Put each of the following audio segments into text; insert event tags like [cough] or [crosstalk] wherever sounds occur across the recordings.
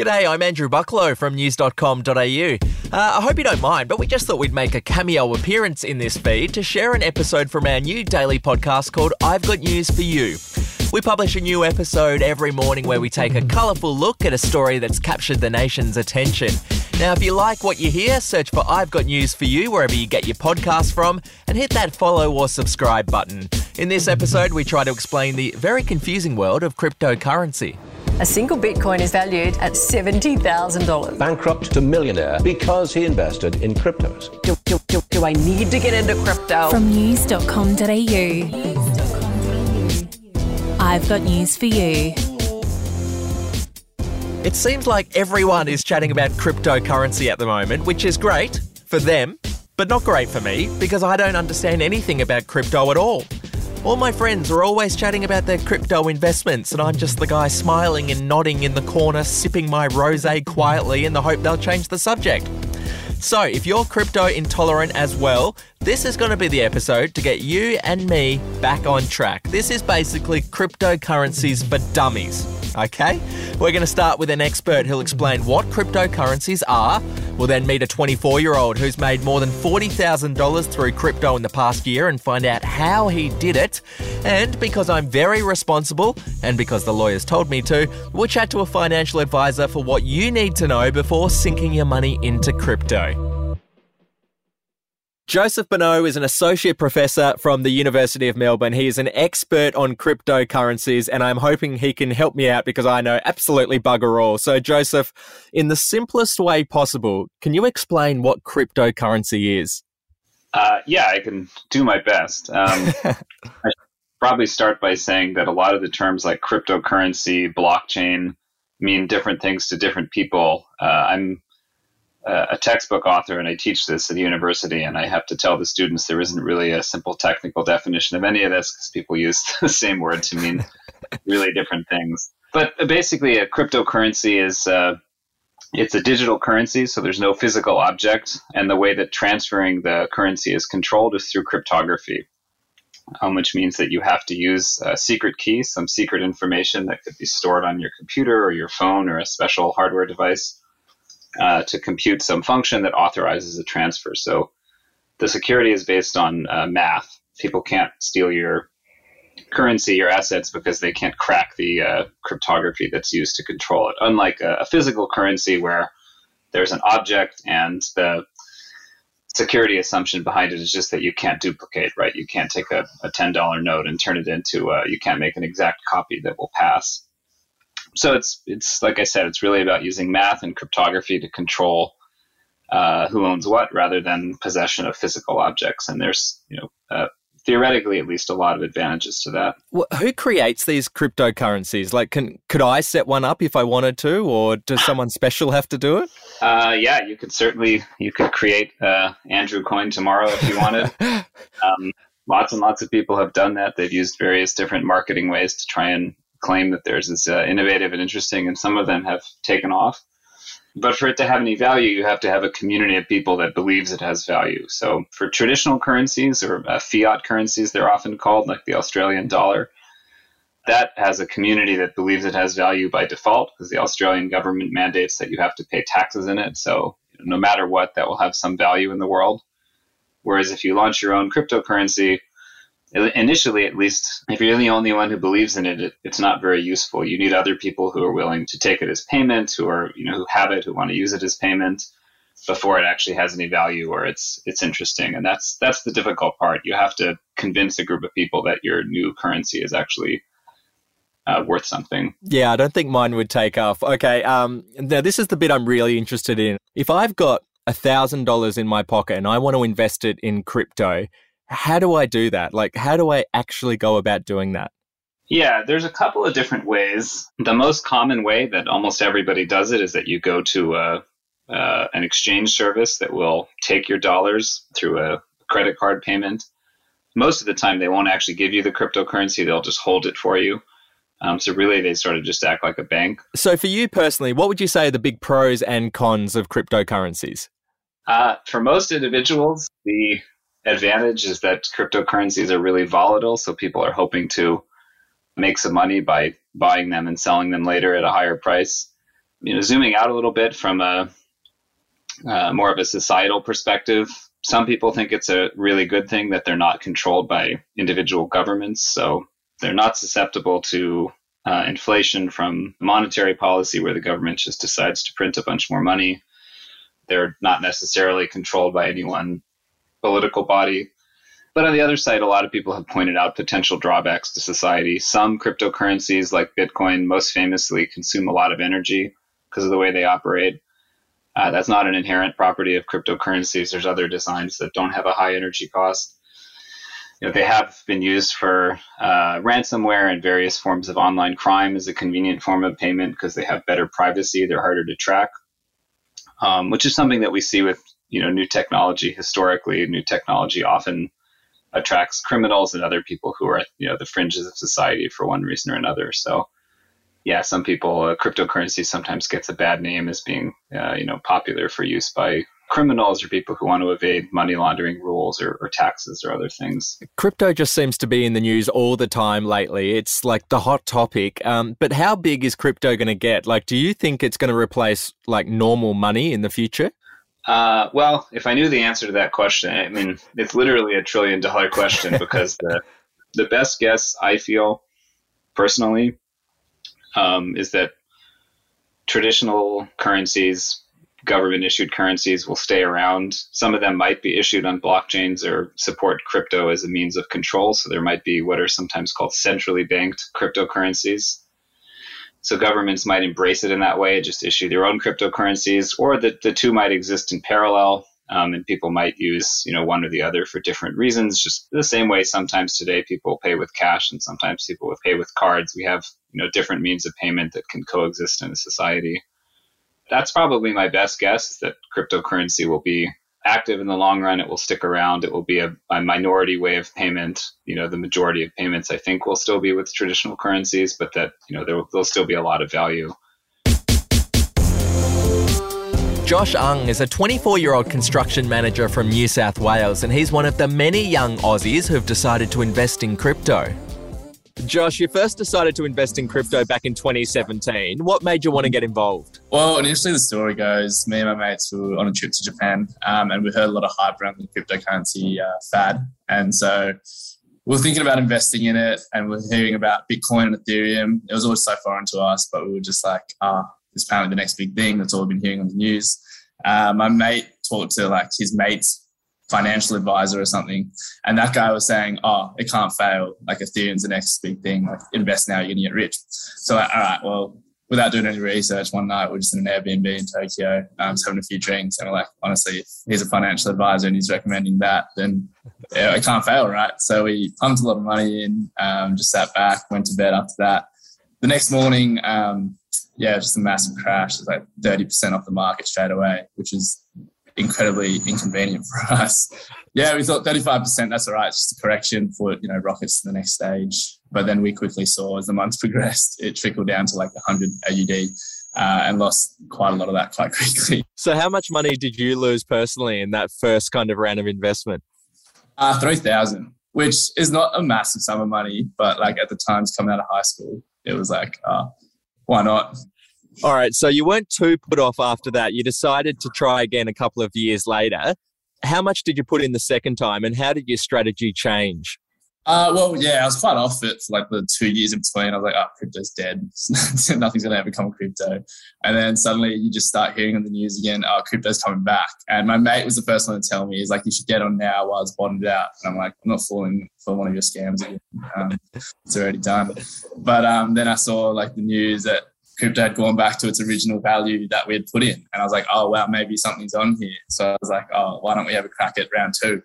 G'day, I'm Andrew Bucklow from news.com.au. Uh, I hope you don't mind, but we just thought we'd make a cameo appearance in this feed to share an episode from our new daily podcast called I've Got News for You. We publish a new episode every morning where we take a colourful look at a story that's captured the nation's attention. Now, if you like what you hear, search for I've Got News for You wherever you get your podcast from and hit that follow or subscribe button. In this episode, we try to explain the very confusing world of cryptocurrency. A single Bitcoin is valued at $70,000. Bankrupt to millionaire because he invested in cryptos. Do, do, do, do I need to get into crypto? From news.com.au. I've got news for you. It seems like everyone is chatting about cryptocurrency at the moment, which is great for them, but not great for me because I don't understand anything about crypto at all. All my friends are always chatting about their crypto investments, and I'm just the guy smiling and nodding in the corner, sipping my rose quietly in the hope they'll change the subject. So, if you're crypto intolerant as well, this is going to be the episode to get you and me back on track. This is basically cryptocurrencies for dummies. Okay? We're going to start with an expert who'll explain what cryptocurrencies are. We'll then meet a 24 year old who's made more than $40,000 through crypto in the past year and find out how he did it. And because I'm very responsible and because the lawyers told me to, we'll chat to a financial advisor for what you need to know before sinking your money into crypto. Joseph Bonneau is an associate professor from the University of Melbourne. He is an expert on cryptocurrencies, and I'm hoping he can help me out because I know absolutely bugger all. So, Joseph, in the simplest way possible, can you explain what cryptocurrency is? Uh, yeah, I can do my best. Um, [laughs] I probably start by saying that a lot of the terms like cryptocurrency, blockchain mean different things to different people. Uh, I'm a textbook author and I teach this at the university, and I have to tell the students there isn't really a simple technical definition of any of this because people use [laughs] the same word to mean [laughs] really different things. But basically, a cryptocurrency is uh, it's a digital currency, so there's no physical object, and the way that transferring the currency is controlled is through cryptography. Um, which means that you have to use a secret key, some secret information that could be stored on your computer or your phone or a special hardware device uh, to compute some function that authorizes a transfer. So the security is based on uh, math. People can't steal your currency, your assets, because they can't crack the uh, cryptography that's used to control it. Unlike a, a, physical currency where there's an object and the security assumption behind it is just that you can't duplicate, right? You can't take a, a $10 note and turn it into, a, you can't make an exact copy that will pass so it's it's like I said, it's really about using math and cryptography to control uh, who owns what, rather than possession of physical objects. And there's you know uh, theoretically at least a lot of advantages to that. Well, who creates these cryptocurrencies? Like, can could I set one up if I wanted to, or does someone special have to do it? [laughs] Uh, yeah, you could certainly you could create uh, Andrew Coin tomorrow if you wanted. [laughs] um, lots and lots of people have done that. They've used various different marketing ways to try and claim that theirs is uh, innovative and interesting, and some of them have taken off. But for it to have any value, you have to have a community of people that believes it has value. So for traditional currencies or uh, fiat currencies, they're often called, like the Australian dollar, that has a community that believes it has value by default because the Australian government mandates that you have to pay taxes in it. So no matter what, that will have some value in the world. Whereas if you launch your own cryptocurrency, initially at least if you're the only one who believes in it, it, it's not very useful you need other people who are willing to take it as payment who are you know who have it who want to use it as payment before it actually has any value or it's it's interesting and that's that's the difficult part you have to convince a group of people that your new currency is actually uh, worth something. Yeah, I don't think mine would take off. Okay, um, now this is the bit I'm really interested in. If I've got a thousand dollars in my pocket and I want to invest it in crypto, how do I do that? Like, how do I actually go about doing that? Yeah, there's a couple of different ways. The most common way that almost everybody does it is that you go to a, uh, an exchange service that will take your dollars through a credit card payment. Most of the time, they won't actually give you the cryptocurrency, they'll just hold it for you. Um, so, really, they sort of just act like a bank. So, for you personally, what would you say are the big pros and cons of cryptocurrencies? Uh, for most individuals, the advantage is that cryptocurrencies are really volatile, so people are hoping to make some money by buying them and selling them later at a higher price. you know, zooming out a little bit from a uh, more of a societal perspective, some people think it's a really good thing that they're not controlled by individual governments. So they're not susceptible to uh, inflation from monetary policy where the government just decides to print a bunch more money. They're not necessarily controlled by any one political body. But on the other side, a lot of people have pointed out potential drawbacks to society. Some cryptocurrencies, like Bitcoin, most famously consume a lot of energy because of the way they operate. Uh, that's not an inherent property of cryptocurrencies. There's other designs that don't have a high energy cost. You know, they have been used for uh, ransomware and various forms of online crime as a convenient form of payment because they have better privacy. They're harder to track, um, which is something that we see with you know new technology. Historically, new technology often attracts criminals and other people who are you know the fringes of society for one reason or another. So yeah, some people uh, cryptocurrency sometimes gets a bad name as being uh, you know popular for use by criminals or people who want to evade money laundering rules or, or, taxes or other things. Crypto just seems to be in the news all the time lately. It's like the hot topic. Um, but how big is crypto going to get? Like, do you think it's going to replace like normal money in the future? Uh, well, if I knew the answer to that question, I mean, it's literally a trillion dollar question because the [laughs] the best guess I feel personally um, is that traditional currencies, government issued currencies, will stay around. Some of them might be issued on blockchains or support crypto as a means of control. So there might be what are sometimes called centrally banked cryptocurrencies. So governments might embrace it in that way, just issue their own cryptocurrencies, or the, the two might exist in parallel. Um, and people might use, you know, one or the other for different reasons. Just the same way sometimes today people pay with cash and sometimes people pay with cards. We have, you know, different means of payment that can coexist in a society. That's probably my best guess is that cryptocurrency will be active in the long run. It will stick around. It will be a, a, minority way of payment. You know, the majority of payments I think will still be with traditional currencies, but that you know there will still be a lot of value. Josh Ung is a 24 year old construction manager from New South Wales, and he's one of the many young Aussies who've decided to invest in crypto. Josh, you first decided to invest in crypto back in 2017. What made you want to get involved? Well, initially the story goes, me and my mates were on a trip to Japan, um, and we heard a lot of hype around the cryptocurrency uh, fad, and so we were thinking about investing in it, and we are hearing about Bitcoin and Ethereum. It was always so foreign to us, but we were just like, ah, oh, it's apparently the next big thing. That's all we've been hearing on the news. Uh, my mate talked to like his mates financial advisor or something. And that guy was saying, oh, it can't fail. Like Ethereum's the next big thing. Like invest now, you're going to get rich. So, like, all right, well, without doing any research, one night we're just in an Airbnb in Tokyo, um, just having a few drinks. And we're like, honestly, he's a financial advisor and he's recommending that, then yeah, it can't fail, right? So we pumped a lot of money in, um, just sat back, went to bed after that. The next morning, um, yeah, just a massive crash. It's like 30% off the market straight away, which is incredibly inconvenient for [laughs] us. Yeah, we thought 35%, that's all right, it's just a correction for, you know, rockets to the next stage. But then we quickly saw as the months [laughs] progressed, it trickled down to like 100 AUD uh, and lost quite a lot of that quite [laughs] quickly. So, how much money did you lose personally in that first kind of round of investment? Uh, 3000 which is not a massive sum of money, but like at the times coming out of high school, it was like, uh, why not? All right. So you weren't too put off after that. You decided to try again a couple of years later. How much did you put in the second time and how did your strategy change? Uh, well, yeah, I was quite off it for like the two years in between. I was like, oh, crypto's dead. [laughs] Nothing's going to ever come crypto. And then suddenly you just start hearing on the news again, oh, crypto's coming back. And my mate was the first one to tell me, he's like, you should get on now while it's bottomed out. And I'm like, I'm not falling for one of your scams again. Um, it's already done. But um, then I saw like the news that crypto had gone back to its original value that we had put in. And I was like, oh, wow, maybe something's on here. So I was like, oh, why don't we have a crack at round two?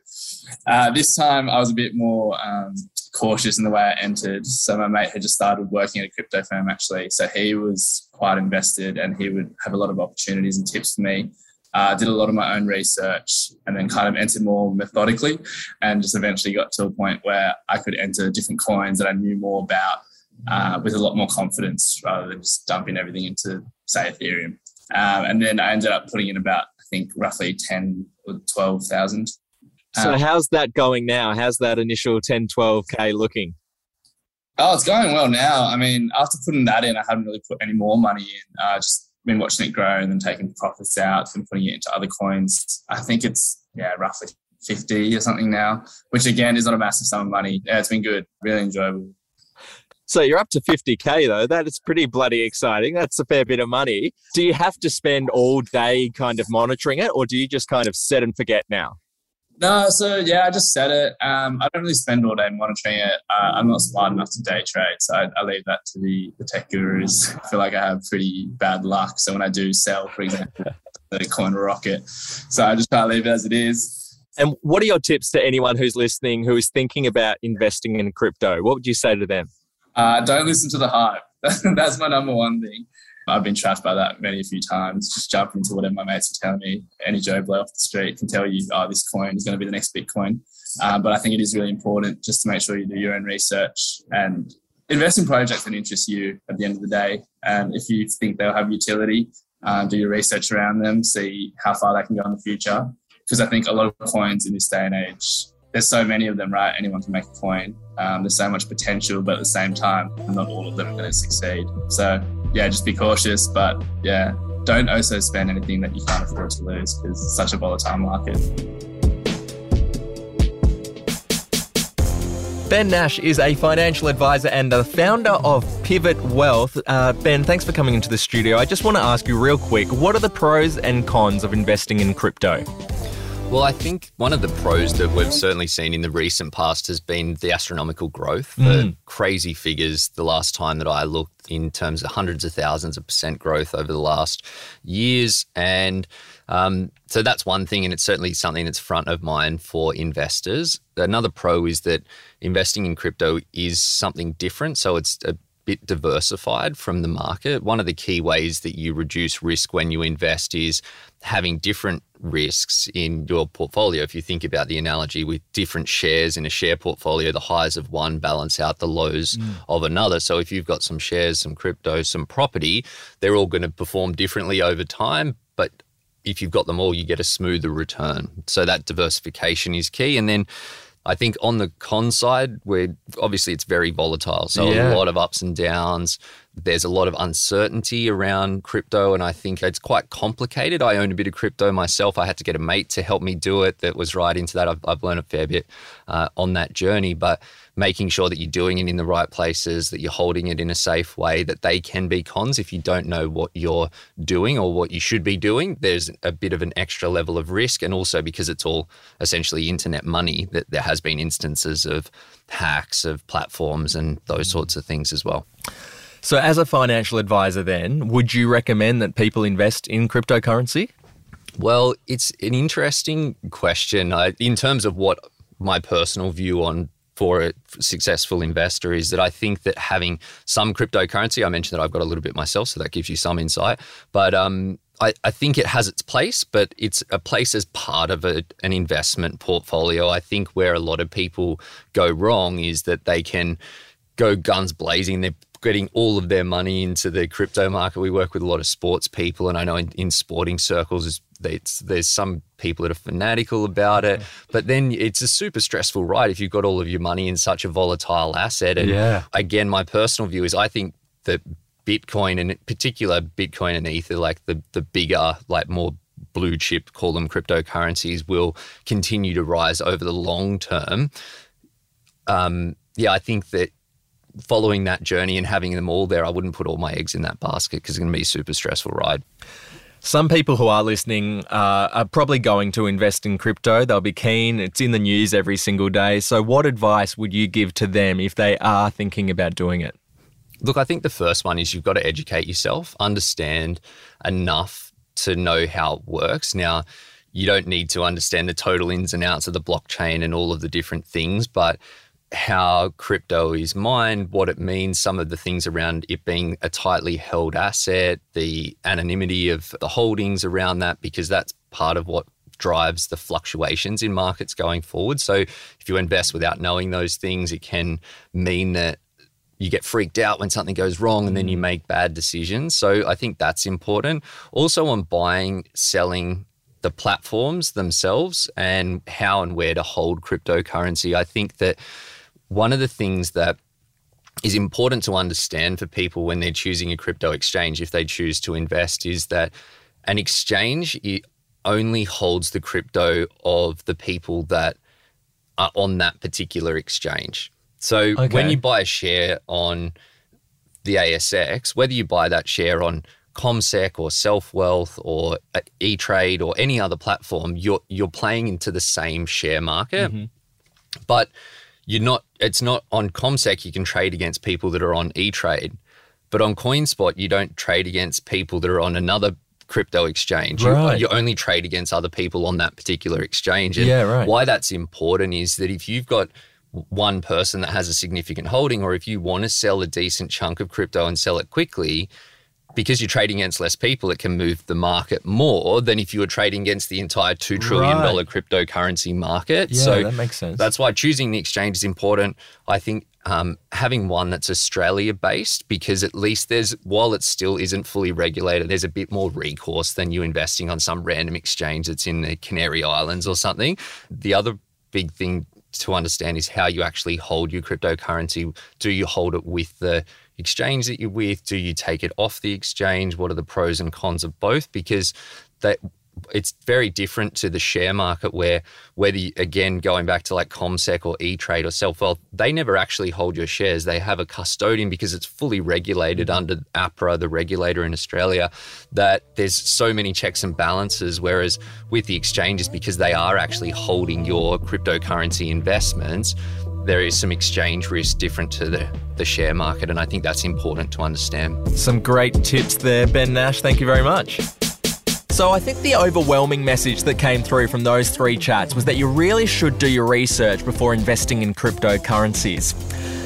Uh, this time I was a bit more um, cautious in the way I entered. So my mate had just started working at a crypto firm actually. So he was quite invested and he would have a lot of opportunities and tips for me. Uh, did a lot of my own research and then kind of entered more methodically and just eventually got to a point where I could enter different coins that I knew more about uh, with a lot more confidence rather than just dumping everything into, say, Ethereum. Um, and then I ended up putting in about, I think, roughly 10 or 12,000. So, um, how's that going now? How's that initial 10, 12K looking? Oh, it's going well now. I mean, after putting that in, I haven't really put any more money in. Uh, just been watching it grow and then taking profits out and putting it into other coins. I think it's yeah roughly 50 or something now, which again is not a massive sum of money. Yeah, it's been good, really enjoyable. So you're up to 50k though. That is pretty bloody exciting. That's a fair bit of money. Do you have to spend all day kind of monitoring it, or do you just kind of set and forget now? No, so yeah, I just said it. Um, I don't really spend all day monitoring it. Uh, I'm not smart enough to day trade, so I, I leave that to the, the tech gurus. I feel like I have pretty bad luck. So when I do sell, for example, [laughs] the coin rocket, so I just try to leave it as it is. And what are your tips to anyone who's listening who is thinking about investing in crypto? What would you say to them? Uh, don't listen to the hype. [laughs] That's my number one thing. I've been trapped by that many a few times. Just jump into whatever my mates are telling me. Any Joe Blow off the street can tell you, oh, this coin is going to be the next Bitcoin. Um, but I think it is really important just to make sure you do your own research and invest in projects that interest you at the end of the day. And if you think they'll have utility, um, do your research around them, see how far they can go in the future. Because I think a lot of coins in this day and age there's so many of them, right? Anyone can make a coin. Um, there's so much potential, but at the same time, not all of them are going to succeed. So yeah, just be cautious, but yeah, don't also spend anything that you can't afford to lose because it's such a volatile market. Ben Nash is a financial advisor and the founder of Pivot Wealth. Uh, ben, thanks for coming into the studio. I just want to ask you real quick what are the pros and cons of investing in crypto? Well, I think one of the pros that we've certainly seen in the recent past has been the astronomical growth, Mm. the crazy figures the last time that I looked in terms of hundreds of thousands of percent growth over the last years. And um, so that's one thing, and it's certainly something that's front of mind for investors. Another pro is that investing in crypto is something different. So it's a bit diversified from the market. One of the key ways that you reduce risk when you invest is having different risks in your portfolio. If you think about the analogy with different shares in a share portfolio, the highs of one balance out the lows mm. of another. So if you've got some shares, some crypto, some property, they're all going to perform differently over time, but if you've got them all, you get a smoother return. So that diversification is key. And then I think on the con side, where obviously it's very volatile, so Yeah. a lot of ups and downs. There's a lot of uncertainty around crypto, and I think it's quite complicated. I own a bit of crypto myself. I had to get a mate to help me do it that was right into that. I've, I've learned a fair bit uh, on that journey, but making sure that you're doing it in the right places, that you're holding it in a safe way, that they can be cons if you don't know what you're doing or what you should be doing. There's a bit of an extra level of risk, and also because it's all essentially internet money, that there has been instances of hacks of platforms and those sorts of things as well. So, as a financial advisor, then, would you recommend that people invest in cryptocurrency? Well, it's an interesting question I, in terms of what my personal view on for a successful investor is that I think that having some cryptocurrency, I mentioned that I've got a little bit myself, so that gives you some insight. But um, I, I think it has its place, but it's a place as part of a, an investment portfolio. I think where a lot of people go wrong is that they can go guns blazing. They're getting all of their money into the crypto market. We work with a lot of sports people, and I know in, in sporting circles, there's some people that are fanatical about it. But then it's a super stressful ride if you've got all of your money in such a volatile asset. And Yeah. again, my personal view is I think that Bitcoin, and in particular Bitcoin and Ether, like the the bigger, like more blue chip, call them cryptocurrencies, will continue to rise over the long term. Um, yeah, I think that following that journey and having them all there, I wouldn't put all my eggs in that basket because it's going to be a super stressful ride. Some people who are listening uh, are probably going to invest in crypto. They'll be keen. It's in the news every single day. So, what advice would you give to them if they are thinking about doing it? Look, I think the first one is you've got to educate yourself, understand enough to know how it works. Now, you don't need to understand the total ins and outs of the blockchain and all of the different things, but how crypto is mined, what it means, some of the things around it being a tightly held asset, the anonymity of the holdings around that, because that's part of what drives the fluctuations in markets going forward. So if you invest without knowing those things, it can mean that you get freaked out when something goes wrong and then you mm. make bad decisions. So I think that's important. Also on buying, selling the platforms themselves and how and where to hold cryptocurrency. I think that one of the things that is important to understand for people when they're choosing a crypto exchange if they choose to invest is that an exchange only holds the crypto of the people that are on that particular exchange. So okay. when you buy a share on the ASX, whether you buy that share on CommSec or SelfWealth or E Trade or any other platform, you're you're playing into the same share market, mm-hmm. but you're not. It's not on CommSec You can trade against people that are on E Trade, but on CoinSpot you don't trade against people that are on another crypto exchange. Right. You, you, only trade against other people on that particular exchange. And yeah, right. Why that's important is that if you've got one person that has a significant holding, or if you want to sell a decent chunk of crypto and sell it quickly, because you're trading against less people, it can move the market more than if you were trading against the entire $2 trillion right. cryptocurrency market. Yeah, so that makes sense. That's why choosing the exchange is important. I think um, having one that's Australia based, because at least there's, while it still isn't fully regulated, there's a bit more recourse than you investing on some random exchange that's in the Canary Islands or something. The other big thing to understand is how you actually hold your cryptocurrency. Do you hold it with the exchange that you're with? Do you take it off the exchange? What are the pros and cons of both? Because that it's very different to the share market where whether you, again going back to like CommSec or E-Trade or SelfWealth, they never actually hold your shares. They have a custodian because it's fully regulated mm-hmm. under APRA, the regulator in Australia, that there's so many checks and balances. Whereas with the exchanges, because they are actually holding your cryptocurrency investments, there is some exchange risk different to the, the share market. And I think that's important to understand. Some great tips there, Ben Nash. Thank you very much. So I think the overwhelming message that came through from those three chats was that you really should do your research before investing in cryptocurrencies.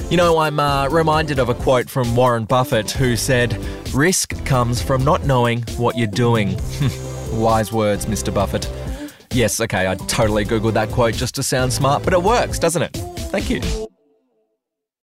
You know, I'm uh, reminded of a quote from Warren Buffett who said, Risk comes from not knowing what you're doing. [laughs] Wise words, Mr. Buffett. Yes, okay, I totally Googled that quote just to sound smart, but it works, doesn't it? Thank you.